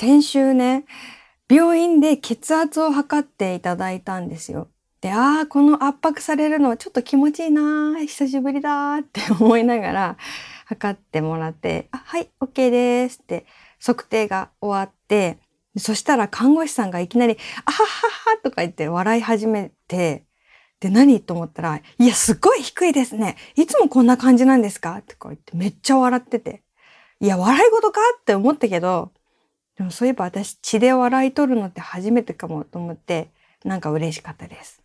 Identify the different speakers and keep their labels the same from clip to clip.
Speaker 1: 先週ね、病院で血圧を測っていただいたんですよ。で、ああ、この圧迫されるのはちょっと気持ちいいな久しぶりだって思いながら測ってもらって、あ、はい、OK ですって測定が終わって、そしたら看護師さんがいきなり、あはははとか言って笑い始めて、で、何と思ったら、いや、すっごい低いですね。いつもこんな感じなんですか？とか言ってめっちゃ笑ってて。いや、笑い事か？って思ったけど、でもそういえば私血で笑い取るのって初めてかもと思って、なんか嬉しかったです。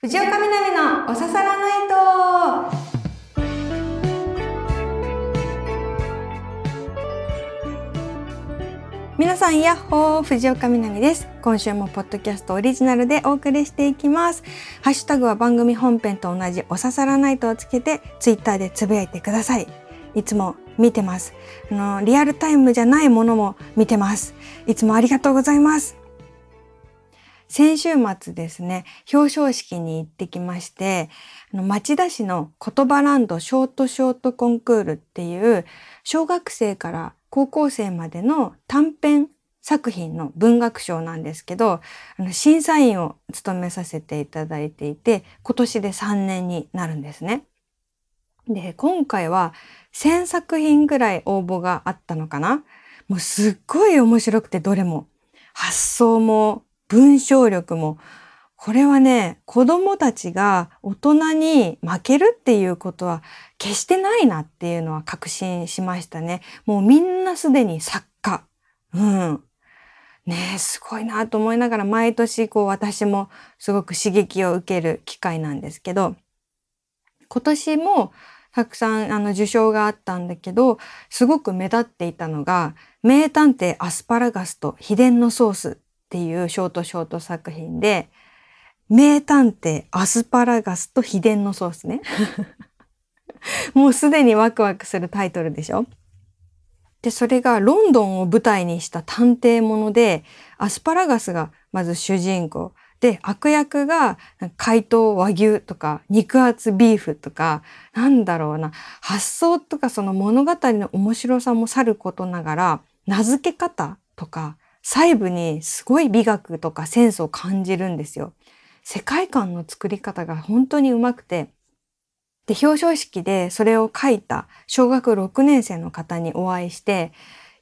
Speaker 1: 藤岡みなみのおささらないと皆さん、やっほー藤岡みなみです。今週もポッドキャストオリジナルでお送りしていきます。ハッシュタグは番組本編と同じおささらないとをつけて、ツイッターでつぶやいてください。いつも見てます。あの、リアルタイムじゃないものも見てます。いつもありがとうございます。先週末ですね、表彰式に行ってきまして、あの町田市の言葉ランドショートショートコンクールっていう小学生から高校生までの短編作品の文学賞なんですけど、あの審査員を務めさせていただいていて、今年で3年になるんですね。で、今回は1000作品ぐらい応募があったのかな？もうすっごい面白くてどれも。発想も文章力も、これはね、子供たちが大人に負けるっていうことは決してないなっていうのは確信しましたね。もうみんなすでに作家。うん。ねえ、すごいなと思いながら毎年こう私もすごく刺激を受ける機会なんですけど、今年もたくさんあの受賞があったんだけど、すごく目立っていたのが、名探偵アスパラガスと秘伝のソースっていうショートショート作品で、名探偵アスパラガスと秘伝のソースね。もうすでにワクワクするタイトルでしょ？で、それがロンドンを舞台にした探偵もので、アスパラガスがまず主人公。で、悪役が怪盗和牛とか肉厚ビーフとか、なんだろうな、発想とかその物語の面白さもさることながら、名付け方とか細部にすごい美学とかセンスを感じるんですよ。世界観の作り方が本当にうまくて、で、表彰式でそれを書いた小学6年生の方にお会いして、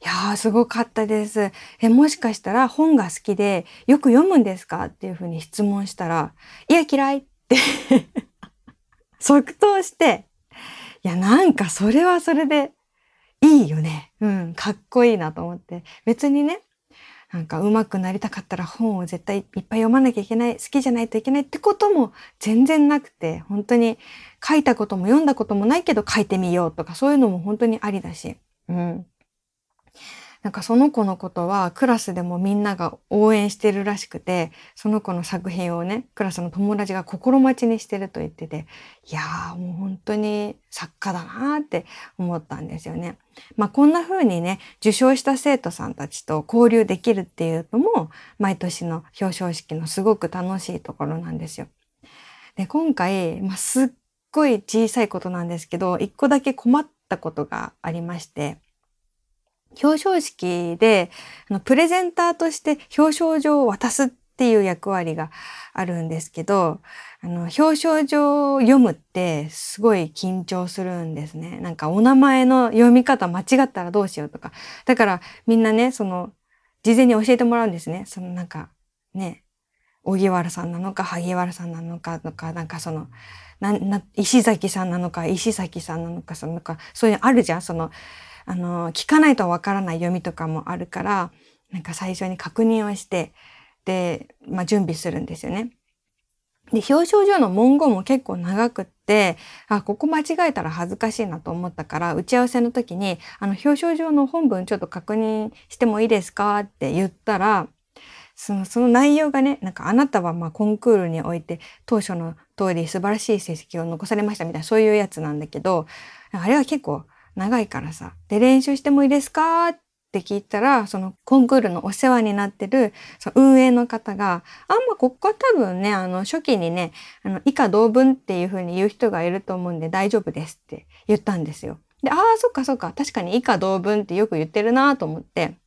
Speaker 1: いやー、すごかったです。え、もしかしたら本が好きでよく読むんですか？っていうふうに質問したら、いや、嫌いって 即答して、いや、なんかそれはそれでいいよね。うん、かっこいいなと思って。別にね、なんか上手くなりたかったら本を絶対いっぱい読まなきゃいけない、好きじゃないといけないってことも全然なくて、本当に書いたことも読んだこともないけど書いてみようとかそういうのも本当にありだし。うん。なんかその子のことはクラスでもみんなが応援してるらしくて、その子の作品をね、クラスの友達が心待ちにしてると言ってて、いやーもう本当に作家だなーって思ったんですよね。まあこんな風にね、受賞した生徒さんたちと交流できるっていうのも、毎年の表彰式のすごく楽しいところなんですよ。で、今回、まあ、すっごい小さいことなんですけど、一個だけ困ったことがありまして、表彰式で、プレゼンターとして表彰状を渡すっていう役割があるんですけど、あの、表彰状を読むってすごい緊張するんですね。なんかお名前の読み方間違ったらどうしようとか。だからみんなね、その、事前に教えてもらうんですね。そのなんか、ね、荻原さんなのか萩原さんなのかとか、なんかその、な、な、石崎さんなのか石崎さんなのか、そのか、そういうのあるじゃんその、あの、聞かないとわからない読みとかもあるから、なんか最初に確認をして、で、まあ、準備するんですよね。で、表彰状の文言も結構長くって、あ、ここ間違えたら恥ずかしいなと思ったから、打ち合わせの時に、あの、表彰状の本文ちょっと確認してもいいですかって言ったら、その、その内容がね、なんかあなたはまあコンクールにおいて当初の通り素晴らしい成績を残されましたみたいなそういうやつなんだけど、あれは結構長いからさ。で、練習してもいいですか？って聞いたら、そのコンクールのお世話になってるその運営の方が、あんまここは多分ね、あの初期にね、あの以下同文っていう風に言う人がいると思うんで大丈夫ですって言ったんですよ。で、ああ、そっかそっか。確かに以下同文ってよく言ってるなと思って。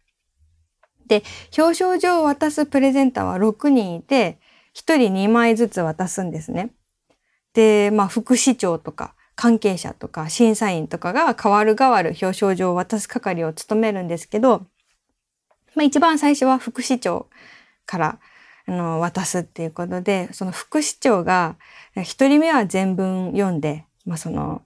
Speaker 1: で表彰状を渡すプレゼンターは6人いて1人2枚ずつ渡すんですね。でまあ副市長とか関係者とか審査員とかが代わる代わる表彰状を渡す係を務めるんですけど、まあ、一番最初は副市長からあの渡すっていうことでその副市長が一人目は全文読んで、まあ、その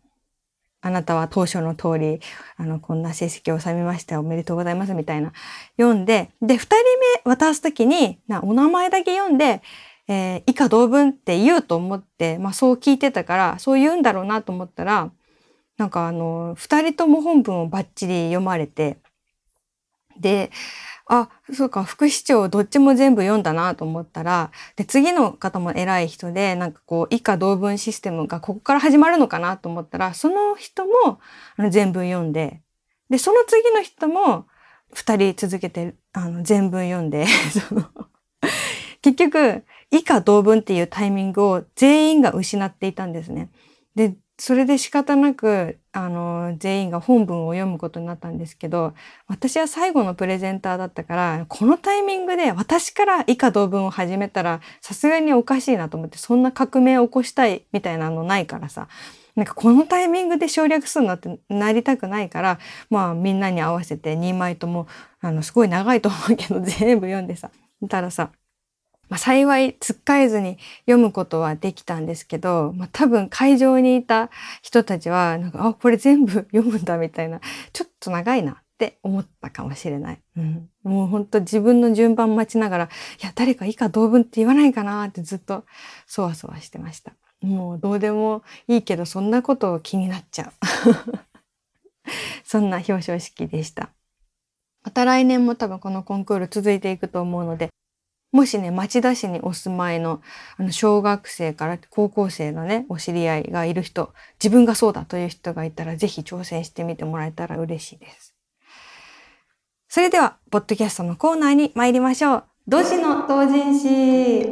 Speaker 1: あなたは当初の通り、あの、こんな成績を収めました。おめでとうございます。みたいな。読んで、で、二人目渡すときに、な、お名前だけ読んで、えー、以下同文って言うと思って、まあそう聞いてたから、そう言うんだろうなと思ったら、なんかあの、二人とも本文をバッチリ読まれて、で、あ、そうか、副市長どっちも全部読んだなと思ったら、で、次の方も偉い人で、なんかこう、以下同文システムがここから始まるのかなと思ったら、その人も全文読んで、で、その次の人も二人続けて、あの、全文読んで、その、結局、以下同文っていうタイミングを全員が失っていたんですね。で、それで仕方なく、あの、全員が本文を読むことになったんですけど、私は最後のプレゼンターだったから、このタイミングで私から以下同文を始めたら、さすがにおかしいなと思って、そんな革命を起こしたいみたいなのないからさ、なんかこのタイミングで省略するのってなりたくないから、まあみんなに合わせて2枚とも、あの、すごい長いと思うけど、全部読んでさ、たらさ、まあ、幸いつっかえずに読むことはできたんですけど、まあ、多分会場にいた人たちは、なんか、あ、これ全部読むんだみたいな、ちょっと長いなって思ったかもしれない。うん、もうほんと自分の順番待ちながら、いや、誰か以下同文って言わないかなってずっとそわそわしてました。もうどうでもいいけど、そんなことを気になっちゃう。そんな表彰式でした。また来年も多分このコンクール続いていくと思うので、もしね、町田市にお住まいの、あの、小学生から高校生のね、お知り合いがいる人、自分がそうだという人がいたら、ぜひ挑戦してみてもらえたら嬉しいです。それでは、ポッドキャストのコーナーに参りましょう。ドジの同人誌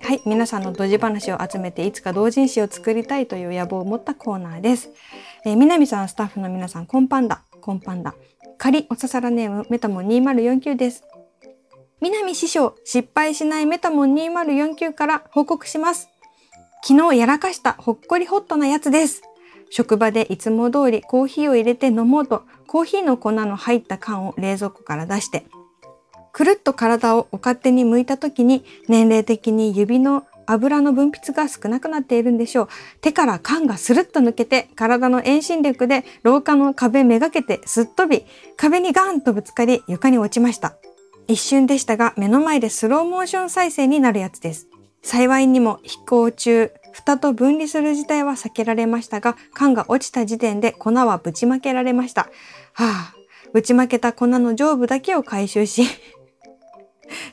Speaker 1: はい、皆さんのドジ話を集めていつか同人誌を作りたいという野望を持ったコーナーです。えー、南さん、スタッフの皆さん、こんぱんだ、こんぱんだ。仮おささらネーム、メタモン2049です。南師匠、失敗しないメタモン2049から報告します。昨日やらかしたほっこりホットなやつです。職場でいつも通りコーヒーを入れて飲もうと、コーヒーの粉の入った缶を冷蔵庫から出して、くるっと体をお勝手に向いた時に年齢的に指の油の分泌が少なくなっているんでしょう。手から缶がスルッと抜けて体の遠心力で廊下の壁めがけてすっ飛び壁にガーンとぶつかり床に落ちました。一瞬でしたが目の前でスローモーション再生になるやつです。幸いにも飛行中、蓋と分離する事態は避けられましたが、缶が落ちた時点で粉はぶちまけられました。はあ、ぶちまけた粉の上部だけを回収し、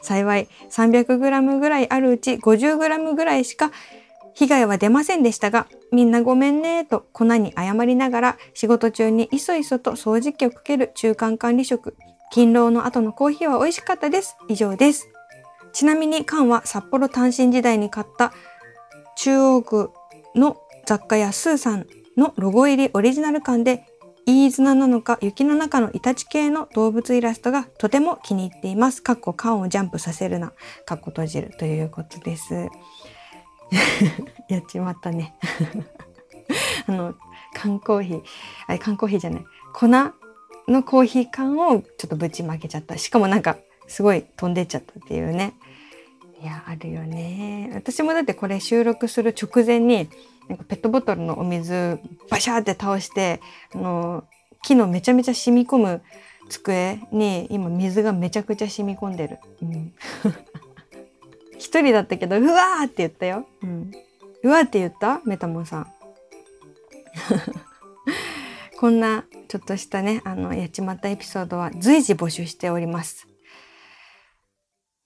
Speaker 1: 幸い 300g ぐらいあるうち 50g ぐらいしか被害は出ませんでしたが、みんなごめんねと粉に謝りながら仕事中にいそいそと掃除機をかける中間管理職。勤労の後のコーヒーは美味しかったです。以上です。ちなみに缶は札幌単身時代に買った中央区の雑貨屋スーさんのロゴ入りオリジナル缶で飯綱なのか雪の中のイタチ系の動物イラストがとても気に入っています。かっこ缶をジャンプさせるな。かっこ閉じるということです。やっちまったね。あの、缶コーヒー、あれ缶コーヒーじゃない。粉のコーヒー缶をちょっとぶちまけちゃった。しかもなんかすごい飛んでっちゃったっていうね。いや、あるよね。私もだってこれ収録する直前に、なんかペットボトルのお水バシャーって倒して、あの、木のめちゃめちゃ染み込む机に今水がめちゃくちゃ染み込んでる。うん、一人だったけど、うわーって言ったよ。うん、うわーって言った？メタモンさん。こんなちょっとしたね、あの、やっちまったエピソードは随時募集しております。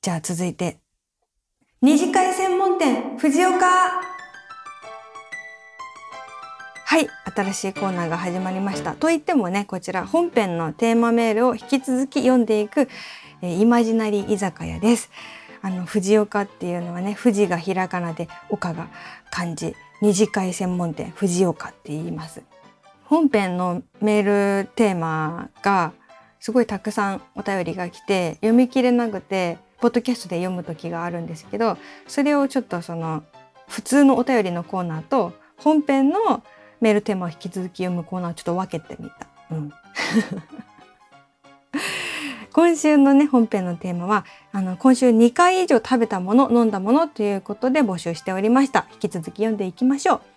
Speaker 1: じゃあ続いて、二次会専門店、藤岡はい、新しいコーナーが始まりました。と言ってもね、こちら本編のテーマメールを引き続き読んでいく、えー、イマジナリー居酒屋です。あの、藤岡っていうのはね、富士がひらがなで岡が漢字、二次会専門店、藤岡って言います。本編のメールテーマがすごいたくさんお便りが来て読み切れなくてポッドキャストで読む時があるんですけどそれをちょっとその普通のお便りのコーナーと本編のメールテーマを引き続き読むコーナーをちょっと分けてみた。うん、今週のね本編のテーマはあの今週2回以上食べたもの飲んだものということで募集しておりました。引き続き読んでいきましょう。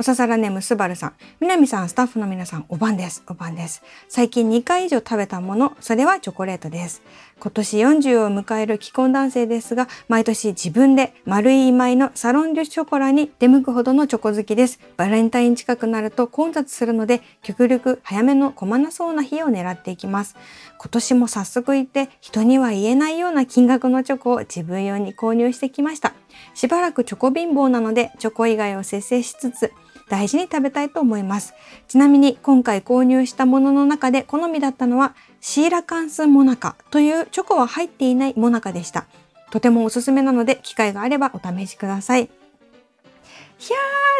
Speaker 1: おささらネームすばるさん。みなみさん、スタッフの皆さん、お晩です。お晩です。最近2回以上食べたもの、それはチョコレートです。今年40を迎える既婚男性ですが、毎年自分で丸い今井のサロンデュショコラに出向くほどのチョコ好きです。バレンタイン近くなると混雑するので、極力早めの混まなそうな日を狙っていきます。今年も早速行って人には言えないような金額のチョコを自分用に購入してきました。しばらくチョコ貧乏なので、チョコ以外を節制しつつ、大事に食べたいと思います。ちなみに今回購入したものの中で好みだったのはシーラカンスモナカというチョコは入っていないモナカでした。とてもおすすめなので機会があればお試しください。いや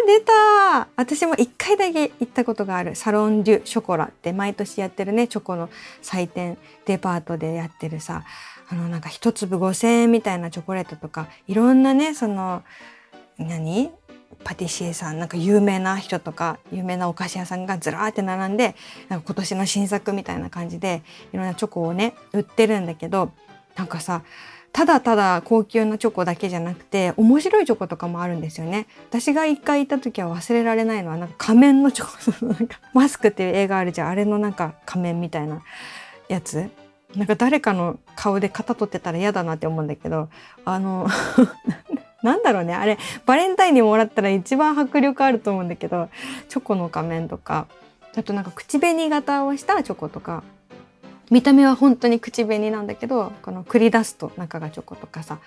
Speaker 1: ー出た私も一回だけ行ったことがあるサロンデュショコラって毎年やってるねチョコの祭典デパートでやってるさあのなんか一粒5,000円みたいなチョコレートとかいろんなねその何？パティシエさんなんか有名な人とか有名なお菓子屋さんがずらーって並んでなんか今年の新作みたいな感じでいろんなチョコをね売ってるんだけどなんかさただただ高級なチョコだけじゃなくて面白いチョコとかもあるんですよね。私が一回行った時は忘れられないのはなんか仮面のチョコなんかマスクっていう映画あるじゃんあれのなんか仮面みたいなやつなんか誰かの顔で型取ってたら嫌だなって思うんだけどあのなんだろうね。あれバレンタインにもらったら一番迫力あると思うんだけどチョコの仮面とか。あとなんか口紅型をしたチョコとか。見た目は本当に口紅なんだけどこの繰り出すと中がチョコとかさ、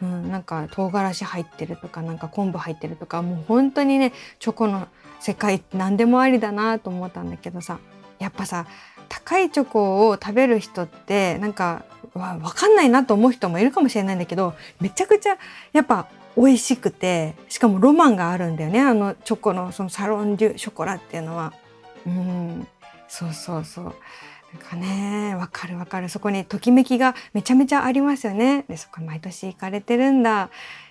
Speaker 1: うん、なんか唐辛子入ってるとかなんか昆布入ってるとか。もう本当にねチョコの世界って何でもありだなと思ったんだけどさ。やっぱさ高いチョコを食べる人ってなんかわ分かんないなと思う人もいるかもしれないんだけどめちゃくちゃやっぱ美味しくてしかもロマンがあるんだよねあのチョコのそのサロンデュショコラっていうのは。うんそうそうそう。なんかねわかるわかるそこにときめきがめちゃめちゃありますよね。でそこ毎年行かれてるんだ。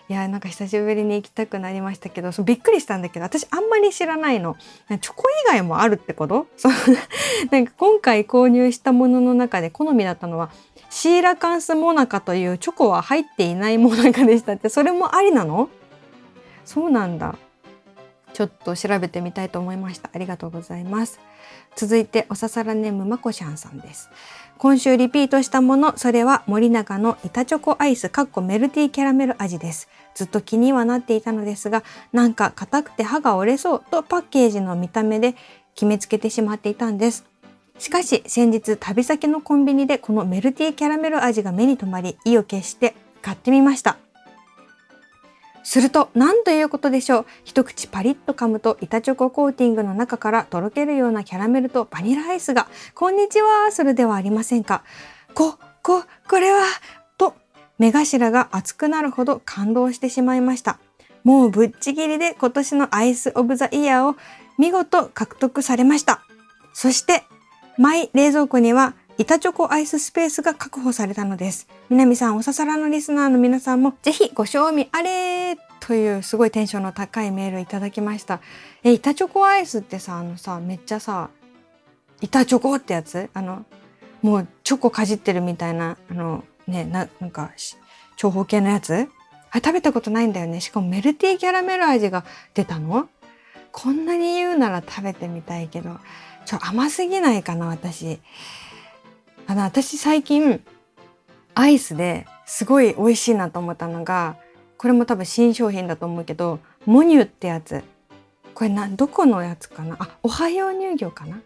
Speaker 1: いやなんか久しぶりに行きたくなりましたけどそびっくりしたんだけど私あんまり知らないの。チョコ以外もあるってこと？そう。なんか今回購入したものの中で好みだったのはシーラカンスモナカというチョコは入っていないモナカでしたってそれもありなの？そうなんだ。ちょっと調べてみたいと思いました。ありがとうございます。続いておささらネームまこしゃんさんです今週リピートしたもの、それは森永の板チョコアイスかっこメルティキャラメル味です。ずっと気にはなっていたのですが、なんか硬くて歯が折れそうとパッケージの見た目で決めつけてしまっていたんです。しかし先日旅先のコンビニでこのメルティーキャラメル味が目に留まり意を決して買ってみました。すると、何ということでしょう。一口パリッと噛むと板チョココーティングの中からとろけるようなキャラメルとバニラアイスが、こんにちは、それではありませんか。こ、こ、これは、と、目頭が熱くなるほど感動してしまいました。もうぶっちぎりで今年のアイスオブザイヤーを見事獲得されました。そして、マイ冷蔵庫には板チョコアイススペースが確保されたのです。南さん、おささらのリスナーの皆さんもぜひご賞味あれというすごいテンションの高いメールいただきました。え、板チョコアイスってさ、あのさ、めっちゃさ、板チョコってやつ？あの、もうチョコかじってるみたいな、あの、ね、な、なんか、長方形のやつ？あれ食べたことないんだよね。しかもメルティーキャラメル味が出たの？こんなに言うなら食べてみたいけど、ちょ、甘すぎないかな、私。あの私最近アイスですごい美味しいなと思ったのがこれも多分新商品だと思うけどモニュってやつ。これなどこのやつかな？あおはよう乳業かな？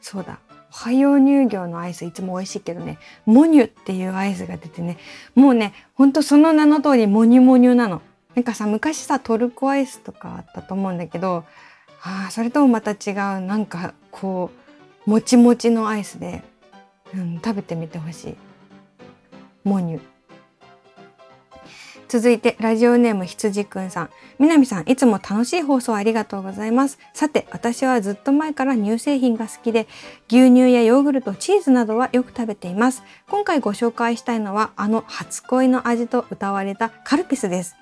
Speaker 1: そうだ。おはよう乳業のアイスいつも美味しいけどねモニュっていうアイスが出てねもうねほんとその名の通りモニュモニュなの。なんかさ昔さトルコアイスとかあったと思うんだけどあそれともまた違うなんかこうもちもちのアイスでうん、食べてみてほしい。モニュ。続いてラジオネーム羊くんさん。南さんいつも楽しい放送ありがとうございます。さて私はずっと前から乳製品が好きで牛乳やヨーグルトチーズなどはよく食べています。今回ご紹介したいのはあの初恋の味と歌われたカルピスです。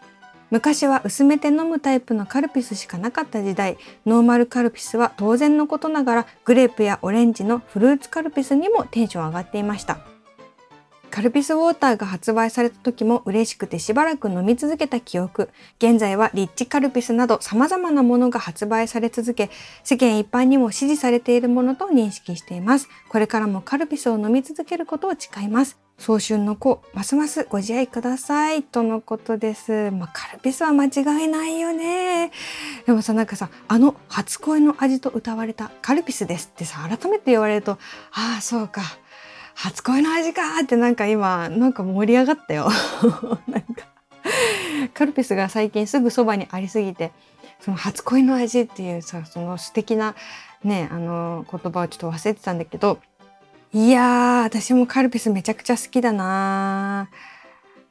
Speaker 1: 昔は薄めて飲むタイプのカルピスしかなかった時代ノーマルカルピスは当然のことながらグレープやオレンジのフルーツカルピスにもテンション上がっていましたカルピスウォーターが発売された時も嬉しくてしばらく飲み続けた記憶。現在はリッチカルピスなど様々なものが発売され続け、世間一般にも支持されているものと認識しています。これからもカルピスを飲み続けることを誓います。早春の子、ますますご自愛ください。とのことです。まあ、カルピスは間違いないよね。でもさ、なんかさ、あの初恋の味と歌われたカルピスですってさ、改めて言われると、ああ、そうか。初恋の味かってなんか今なんか盛り上がったよ なんかカルピスが最近すぐそばにありすぎてその初恋の味っていうさその素敵なねあの言葉をちょっと忘れてたんだけどいやー私もカルピスめちゃくちゃ好きだな。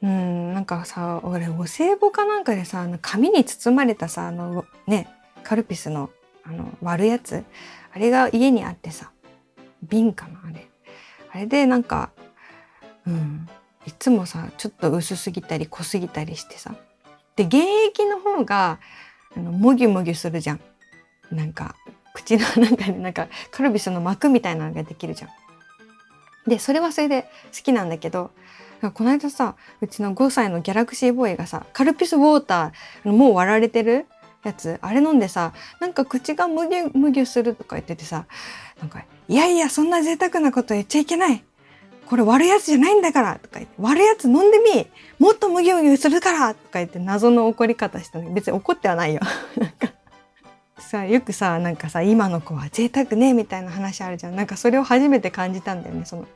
Speaker 1: うんなんかさ俺お歳暮かなんかでさ紙に包まれたさあのねカルピスのあの割るやつあれが家にあってさ瓶かなあれ。あれでなんかうんいつもさちょっと薄すぎたり濃すぎたりしてさ。で原液の方があのもぎもぎするじゃん。なんか口の中になんかカルビスの膜みたいなのができるじゃん。でそれはそれで好きなんだけどこの間さうちの5歳のギャラクシーボーイがさカルピスウォーターもう割られてるやつあれ飲んでさなんか口がむぎゅむぎゅするとか言っててさなんかいやいや、そんな贅沢なこと言っちゃいけない。これ割るやつじゃないんだからとか言って、割るやつ飲んでみもっとむぎゅむぎゅするからとか言って謎の怒り方したの、別に怒ってはないよ。なんかさ、よくさ、なんかさ、今の子は贅沢ね、みたいな話あるじゃん。なんかそれを初めて感じたんだよね、その。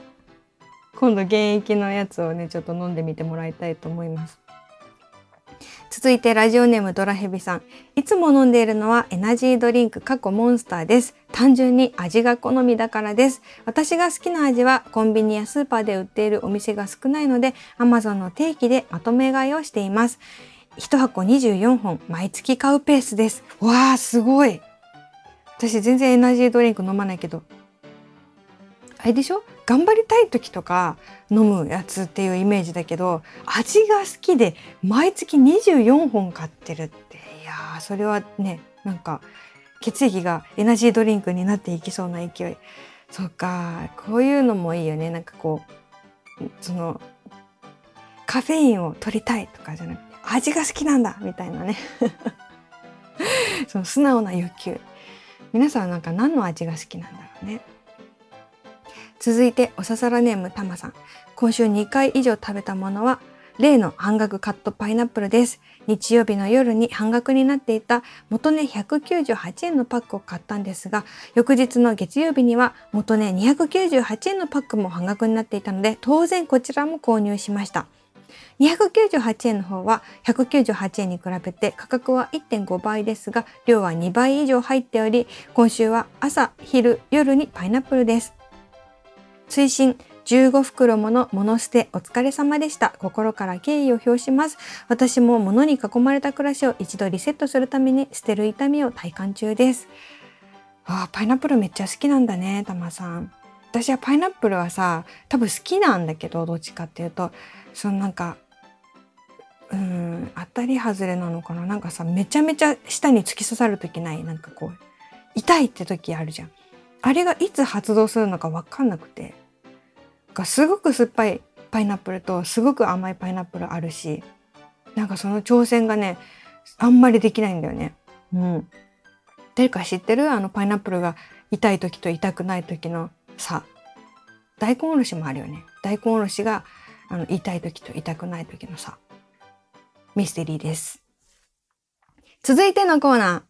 Speaker 1: 今度現役のやつをね、ちょっと飲んでみてもらいたいと思います。続いてラジオネームドラヘビさん。いつも飲んでいるのはエナジードリンク過去モンスターです。単純に味が好みだからです。私が好きな味はコンビニやスーパーで売っているお店が少ないので Amazon の定期でまとめ買いをしています。1箱24本毎月買うペースです。わあ、すごい。私全然エナジードリンク飲まないけど。あれでしょ？頑張りたい時とか飲むやつっていうイメージだけど味が好きで毎月24本買ってるっていやそれはねなんか血液がエナジードリンクになっていきそうな勢いそっかこういうのもいいよねなんかこうそのカフェインを取りたいとかじゃなくて味が好きなんだみたいなね。その素直な欲求。皆さんなんか何の味が好きなんだろうね。続いておささらネームたまさん。今週2回以上食べたものは例の半額カットパイナップルです。日曜日の夜に半額になっていた元値198円のパックを買ったんですが翌日の月曜日には元値298円のパックも半額になっていたので当然こちらも購入しました。298円の方は198円に比べて価格は1.5倍ですが量は2倍以上入っており今週は朝昼夜にパイナップルです推進15袋もの物捨てお疲れ様でした。心から敬意を表します。私も物に囲まれた暮らしを一度リセットするために捨てる痛みを体感中です。あパイナップルめっちゃ好きなんだね、たまさん。私はパイナップルはさ、多分好きなんだけど、どっちかっていうと、そのなんか、うん、当たり外れなのかな？なんかさ、めちゃめちゃ舌に突き刺さる時ない？なんかこう、痛いって時あるじゃん。あれがいつ発動するのかわかんなくて。がすごく酸っぱいパイナップルとすごく甘いパイナップルあるし、なんかその挑戦がね、あんまりできないんだよね。うん。誰か知ってる？あのパイナップルが痛い時と痛くない時の差。大根おろしもあるよね。大根おろしがあの痛い時と痛くない時の差。ミステリーです。続いてのコーナー。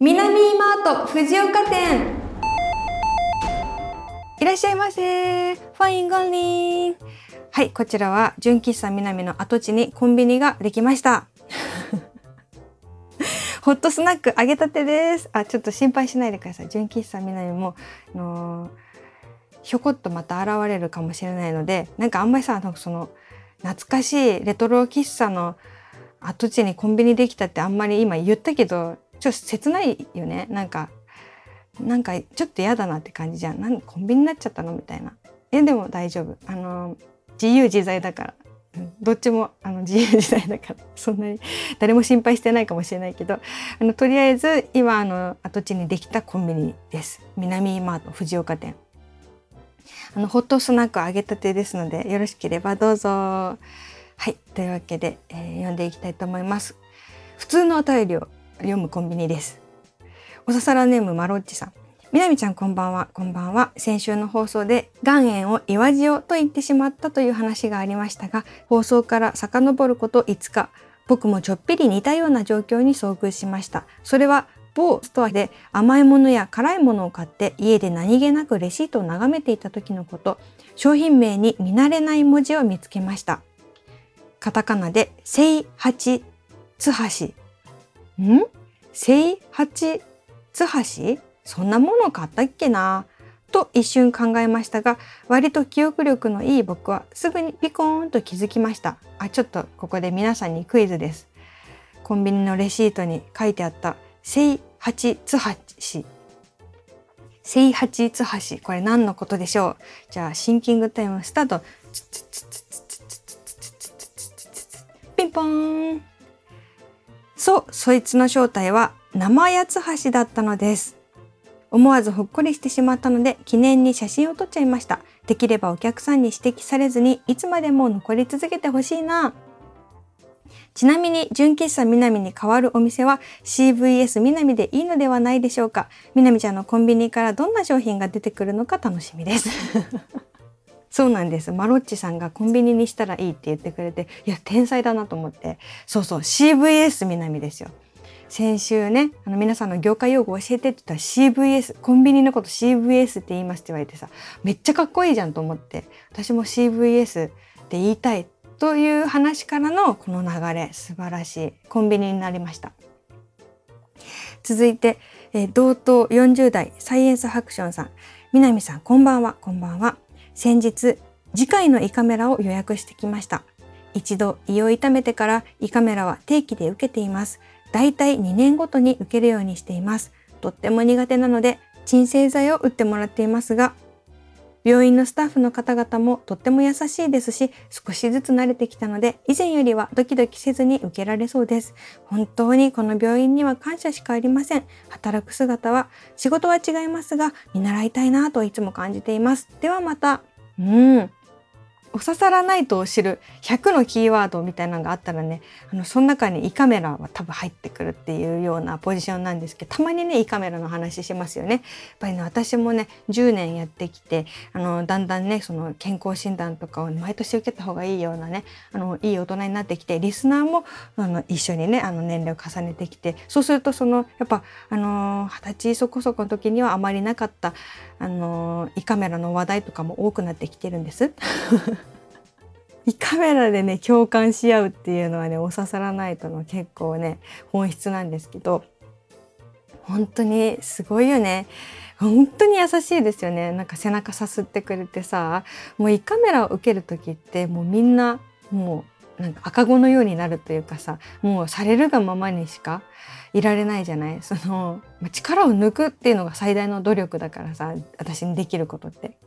Speaker 1: 南マート藤岡店いらっしゃいませファインゴンリンはい、こちらは純喫茶南の跡地にコンビニができました。ホットスナック揚げたてです。あ、ちょっと心配しないでください。純喫茶南も、あのー、ひょこっとまた現れるかもしれないので、なんかあんまりさ、その、懐かしいレトロ喫茶の跡地にコンビニできたってあんまり今言ったけどちょっと切ないよねなんかなんかちょっと嫌だなって感じじゃんなんコンビニになっちゃったのみたいなえでも大丈夫あの自由自在だからどっちもあの自由自在だからそんなに誰も心配してないかもしれないけどあのとりあえず今あの跡地にできたコンビニです南マート藤岡店あのホットスナック揚げたてですのでよろしければどうぞはい。というわけで、えー、読んでいきたいと思います。普通のお便りを読むコンビニです。おささらネームマロッチさん。みなみちゃんこんばんは。こんばんは。先週の放送で岩塩を岩塩と言ってしまったという話がありましたが放送から遡ること5日僕もちょっぴり似たような状況に遭遇しました。それは某ストアで甘いものや辛いものを買って家で何気なくレシートを眺めていた時のこと。商品名に見慣れない文字を見つけました。カタカナで「せいはちつはし」ん？せいはちつはしそんなもの買ったっけな？と一瞬考えましたが割と記憶力のいい僕はすぐにピコーンと気づきました。あちょっとここで皆さんにクイズです。コンビニのレシートに書いてあった聖八津橋聖八津橋これ何のことでしょう？じゃあシンキングタイムスタート。ピンポーンそうそいつの正体は生八つ橋だったのです思わずほっこりしてしまったので記念に写真を撮っちゃいました。できればお客さんに指摘されずにいつまでも残り続けてほしいな。ちなみに純喫茶南に代わるお店は CVS 南でいいのではないでしょうか。南ちゃんのコンビニからどんな商品が出てくるのか楽しみです。そうなんです。マロッチさんがコンビニにしたらいいって言ってくれて、いや、天才だなと思って。そうそう、CVS 南ですよ。先週ねあの皆さんの業界用語教えてって言ったら CVS コンビニのこと CVS って言いますって言われてさめっちゃかっこいいじゃんと思って。私も CVS って言いたいという話からのこの流れ。素晴らしい。コンビニになりました。続いて、えー、同等40代サイエンスハクションさん。南さんこんばんは。こんばんは。先日次回の胃カメラを予約してきました一度胃を痛めてから胃カメラは定期で受けていますだいたい2年ごとに受けるようにしています。とっても苦手なので鎮静剤を打ってもらっていますが、病院のスタッフの方々もとっても優しいですし、少しずつ慣れてきたので、以前よりはドキドキせずに受けられそうです。本当にこの病院には感謝しかありません。働く姿は、仕事は違いますが、見習いたいなといつも感じています。ではまた。うん。おささらないと知る100のキーワードみたいなのがあったらねあのその中に胃カメラは多分入ってくるっていうようなポジションなんですけどたまにね胃カメラの話しますよね。やっぱりね私もね10年やってきてあのだんだんねその健康診断とかを毎年受けた方がいいようなねあのいい大人になってきてリスナーもあの一緒にねあの年齢を重ねてきてそうするとそのやっぱあの二十歳そこそこの時にはあまりなかったあの胃カメラの話題とかも多くなってきてるんです。胃カメラでね共感し合うっていうのはねお刺さらないとの結構ね本質なんですけど本当にすごいよね。本当に優しいですよね。なんか背中さすってくれてさ、もう胃カメラを受ける時ってもうみんなもうなんか赤子のようになるというかさ、もうされるがままにしかいられないじゃない？その力を抜くっていうのが最大の努力だからさ、私にできることって。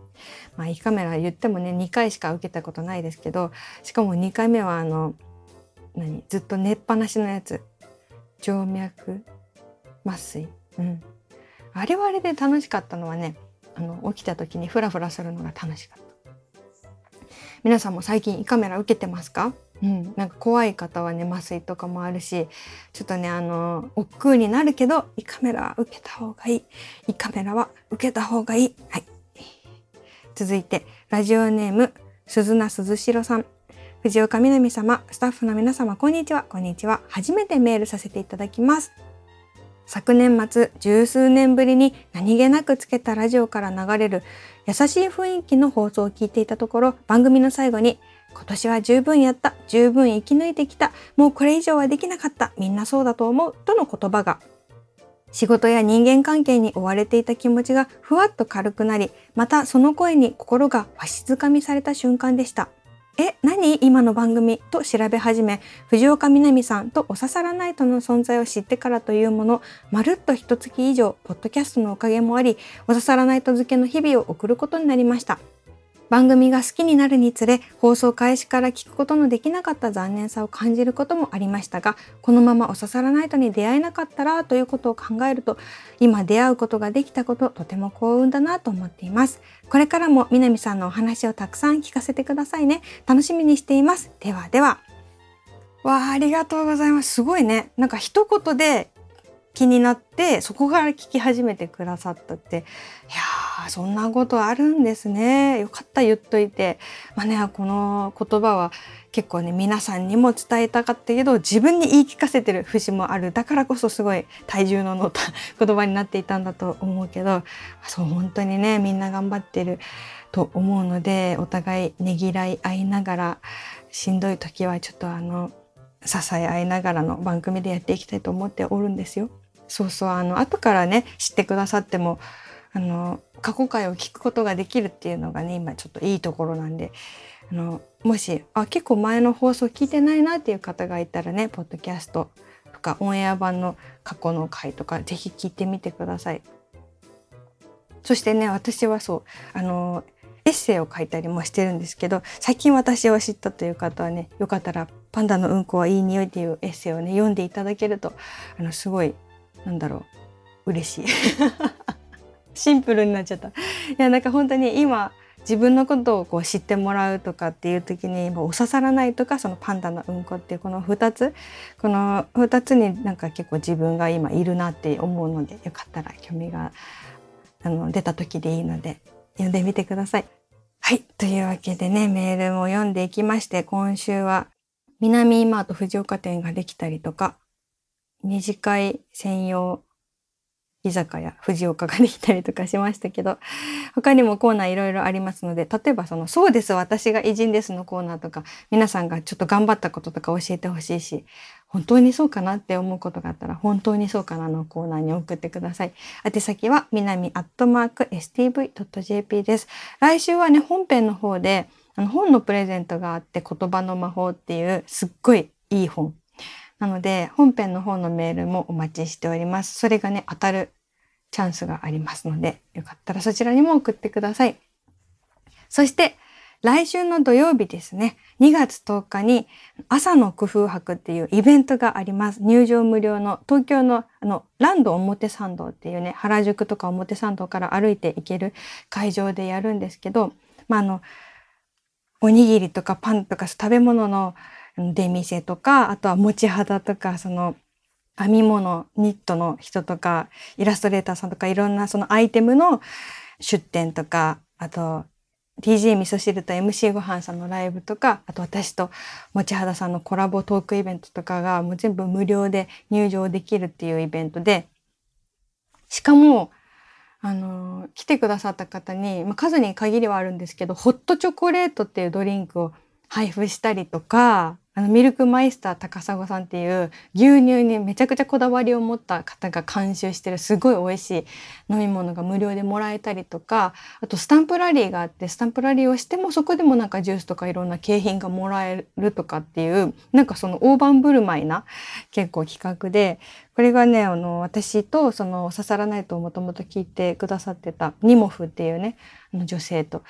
Speaker 1: まあ、胃カメラ言ってもね2回しか受けたことないですけどしかも2回目はあの何？ずっと寝っぱなしのやつ。静脈麻酔、うん、あれはあれで楽しかったのはねあの起きた時にフラフラするのが楽しかった。皆さんも最近胃カメラ受けてますか？うん、なんか怖い方はね麻酔とかもあるしちょっとねあの億劫になるけど胃カメラは受けた方がいい胃カメラは受けた方がいいはい続いて、ラジオネーム、鈴名鈴代さん。藤岡みなみ様、スタッフの皆様、こんにちは。こんにちは。初めてメールさせていただきます。昨年末、十数年ぶりに何気なくつけたラジオから流れる優しい雰囲気の放送を聞いていたところ、番組の最後に、今年は十分やった、十分生き抜いてきた、もうこれ以上はできなかった、みんなそうだと思う、との言葉が仕事や人間関係に追われていた気持ちがふわっと軽くなり、またその声に心がわしづかみされた瞬間でした。え、何？今の番組？と調べ始め、藤岡みなみさんとおささらナイトの存在を知ってからというもの、まるっと一月以上、ポッドキャストのおかげもあり、おささらナイト付けの日々を送ることになりました。番組が好きになるにつれ放送開始から聞くことのできなかった残念さを感じることもありましたがこのままおささらナイトに出会えなかったらということを考えると今出会うことができたこととても幸運だなと思っています。これからも南さんのお話をたくさん聞かせてくださいね。楽しみにしています。ではでは。わあありがとうございます。すごいね。なんか一言で気になってそこから聞き始めてくださったって。いやーあそんなことあるんですね。よかった言っといて。まあねこの言葉は結構ね皆さんにも伝えたかったけど自分に言い聞かせてる節もある。だからこそすごい体重の乗った言葉になっていたんだと思うけどそう本当にねみんな頑張ってると思うのでお互いねぎらい合いながらしんどい時はちょっとあの支え合いながらの番組でやっていきたいと思っておるんですよ。そうそうあの後からね知ってくださってもあの過去回を聞くことができるっていうのがね今ちょっといいところなんであのもしあ結構前の放送聞いてないなっていう方がいたらねポッドキャストとかオンエア版の過去の回とか是非聞いてみてください。そしてね私はそうあのエッセイを書いたりもしてるんですけど最近私を知ったという方はねよかったら「パンダのうんこはいい匂い」っていうエッセイをね読んでいただけるとあのすごいなんだろう嬉しいシンプルになっちゃったいやなんか本当に今自分のことをこう知ってもらうとかっていう時にお刺さらないとかそのパンダのうんこっていうこの2つこの2つになんか結構自分が今いるなって思うのでよかったら興味があの出た時でいいので読んでみてください。はい。というわけでね、メールも読んでいきまして、今週は南今と藤岡店ができたりとか、二次会専用居酒屋藤岡ができたりとかしましたけど 他にもコーナーいろいろありますので例えばその「そうです私が偉人です」のコーナーとか皆さんがちょっと頑張ったこととか教えてほしいし本当にそうかなって思うことがあったら本当にそうかなのコーナーに送ってください。宛先は南アットマーク stv.jp です。来週はね本編の方であの本のプレゼントがあって言葉の魔法っていうすっごいいい本なので、本編の方のメールもお待ちしております。それがね、当たるチャンスがありますので、よかったらそちらにも送ってください。そして、来週の土曜日ですね、2月10日に朝の工夫博っていうイベントがあります。入場無料の東京のあのランド表参道っていうね、原宿とか表参道から歩いて行ける会場でやるんですけど、まあ、あの、おにぎりとかパンとか食べ物の出店とか、あとは持ち肌とか、その編み物、ニットの人とか、イラストレーターさんとか、いろんなそのアイテムの出店とか、あと、DJ 味噌汁と MC ごはんさんのライブとか、あと私と持ち肌さんのコラボトークイベントとかがもう全部無料で入場できるっていうイベントで、しかも、あの、来てくださった方に、まあ、数に限りはあるんですけど、ホットチョコレートっていうドリンクを配布したりとか、あのミルクマイスター高砂さんっていう牛乳にめちゃくちゃこだわりを持った方が監修してるすごい美味しい飲み物が無料でもらえたりとかあとスタンプラリーがあってスタンプラリーをしてもそこでもなんかジュースとかいろんな景品がもらえるとかっていうなんかその大盤振る舞いな結構企画でこれがねあの私とその刺さらないともともと聞いてくださってたニモフっていうねあの女性と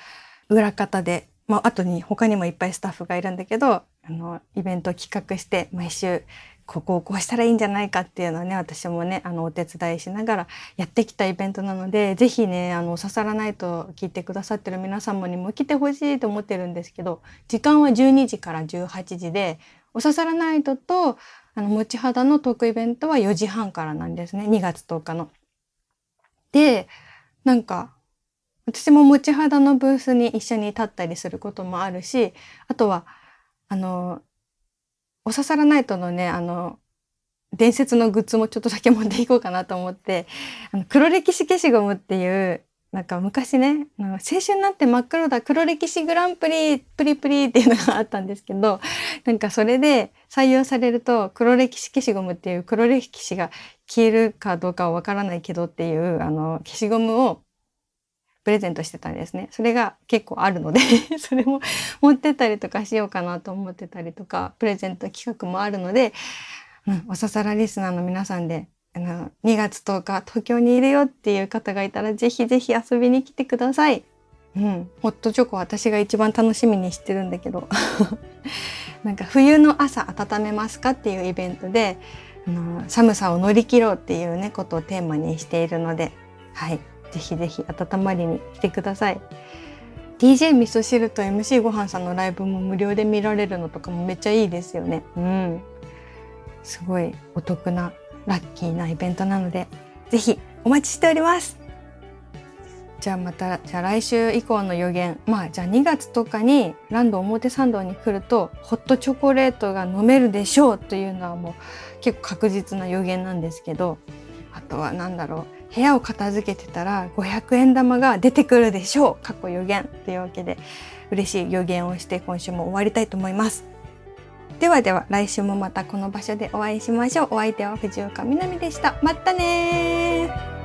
Speaker 1: 裏方でまあ後に他にもいっぱいスタッフがいるんだけどあのイベントを企画して毎週ここをこうしたらいいんじゃないかっていうのをね私もねあのお手伝いしながらやってきたイベントなので是非ねあの刺さらないと聞いてくださってる皆様にも来てほしいと思ってるんですけど時間は12時から18時でお刺さらないととあの持ち肌のトークイベントは4時半からなんですね2月10日の。でなんか私も持ち肌のブースに一緒に立ったりすることもあるしあとはあの、おささらナイトのね、あの、伝説のグッズもちょっとだけ持っていこうかなと思って、あの黒歴史消しゴムっていう、なんか昔ね、青春なんて真っ黒だ、黒歴史グランプリ、プリプリっていうのがあったんですけど、なんかそれで採用されると、黒歴史消しゴムっていう黒歴史が消えるかどうかはわからないけどっていう、あの、消しゴムをプレゼントしてたんですね。それが結構あるので それも持ってたりとかしようかなと思ってたりとか、プレゼント企画もあるので、うん、おささらリスナーの皆さんで、あの、2月10日東京にいるよっていう方がいたら、ぜひぜひ遊びに来てください。うん、ホットチョコ私が一番楽しみにしてるんだけど なんか冬の朝温めますかっていうイベントであの寒さを乗り切ろうっていうねことをテーマにしているのではいぜひぜひ温まりに来てください。DJ 味噌汁と MC ごはんさんのライブも無料で見られるのとかもめっちゃいいですよね。うん。すごいお得なラッキーなイベントなのでぜひお待ちしております。じゃあまたじゃあ来週以降の予言。まあじゃあ2月とかにランド表参道に来るとホットチョコレートが飲めるでしょうというのはもう結構確実な予言なんですけど。あとは何だろう。部屋を片付けてたら500円玉が出てくるでしょう。かっこ予言。というわけで嬉しい予言をして今週も終わりたいと思います。ではでは来週もまたこの場所でお会いしましょう。お相手は藤岡みなみでした。またね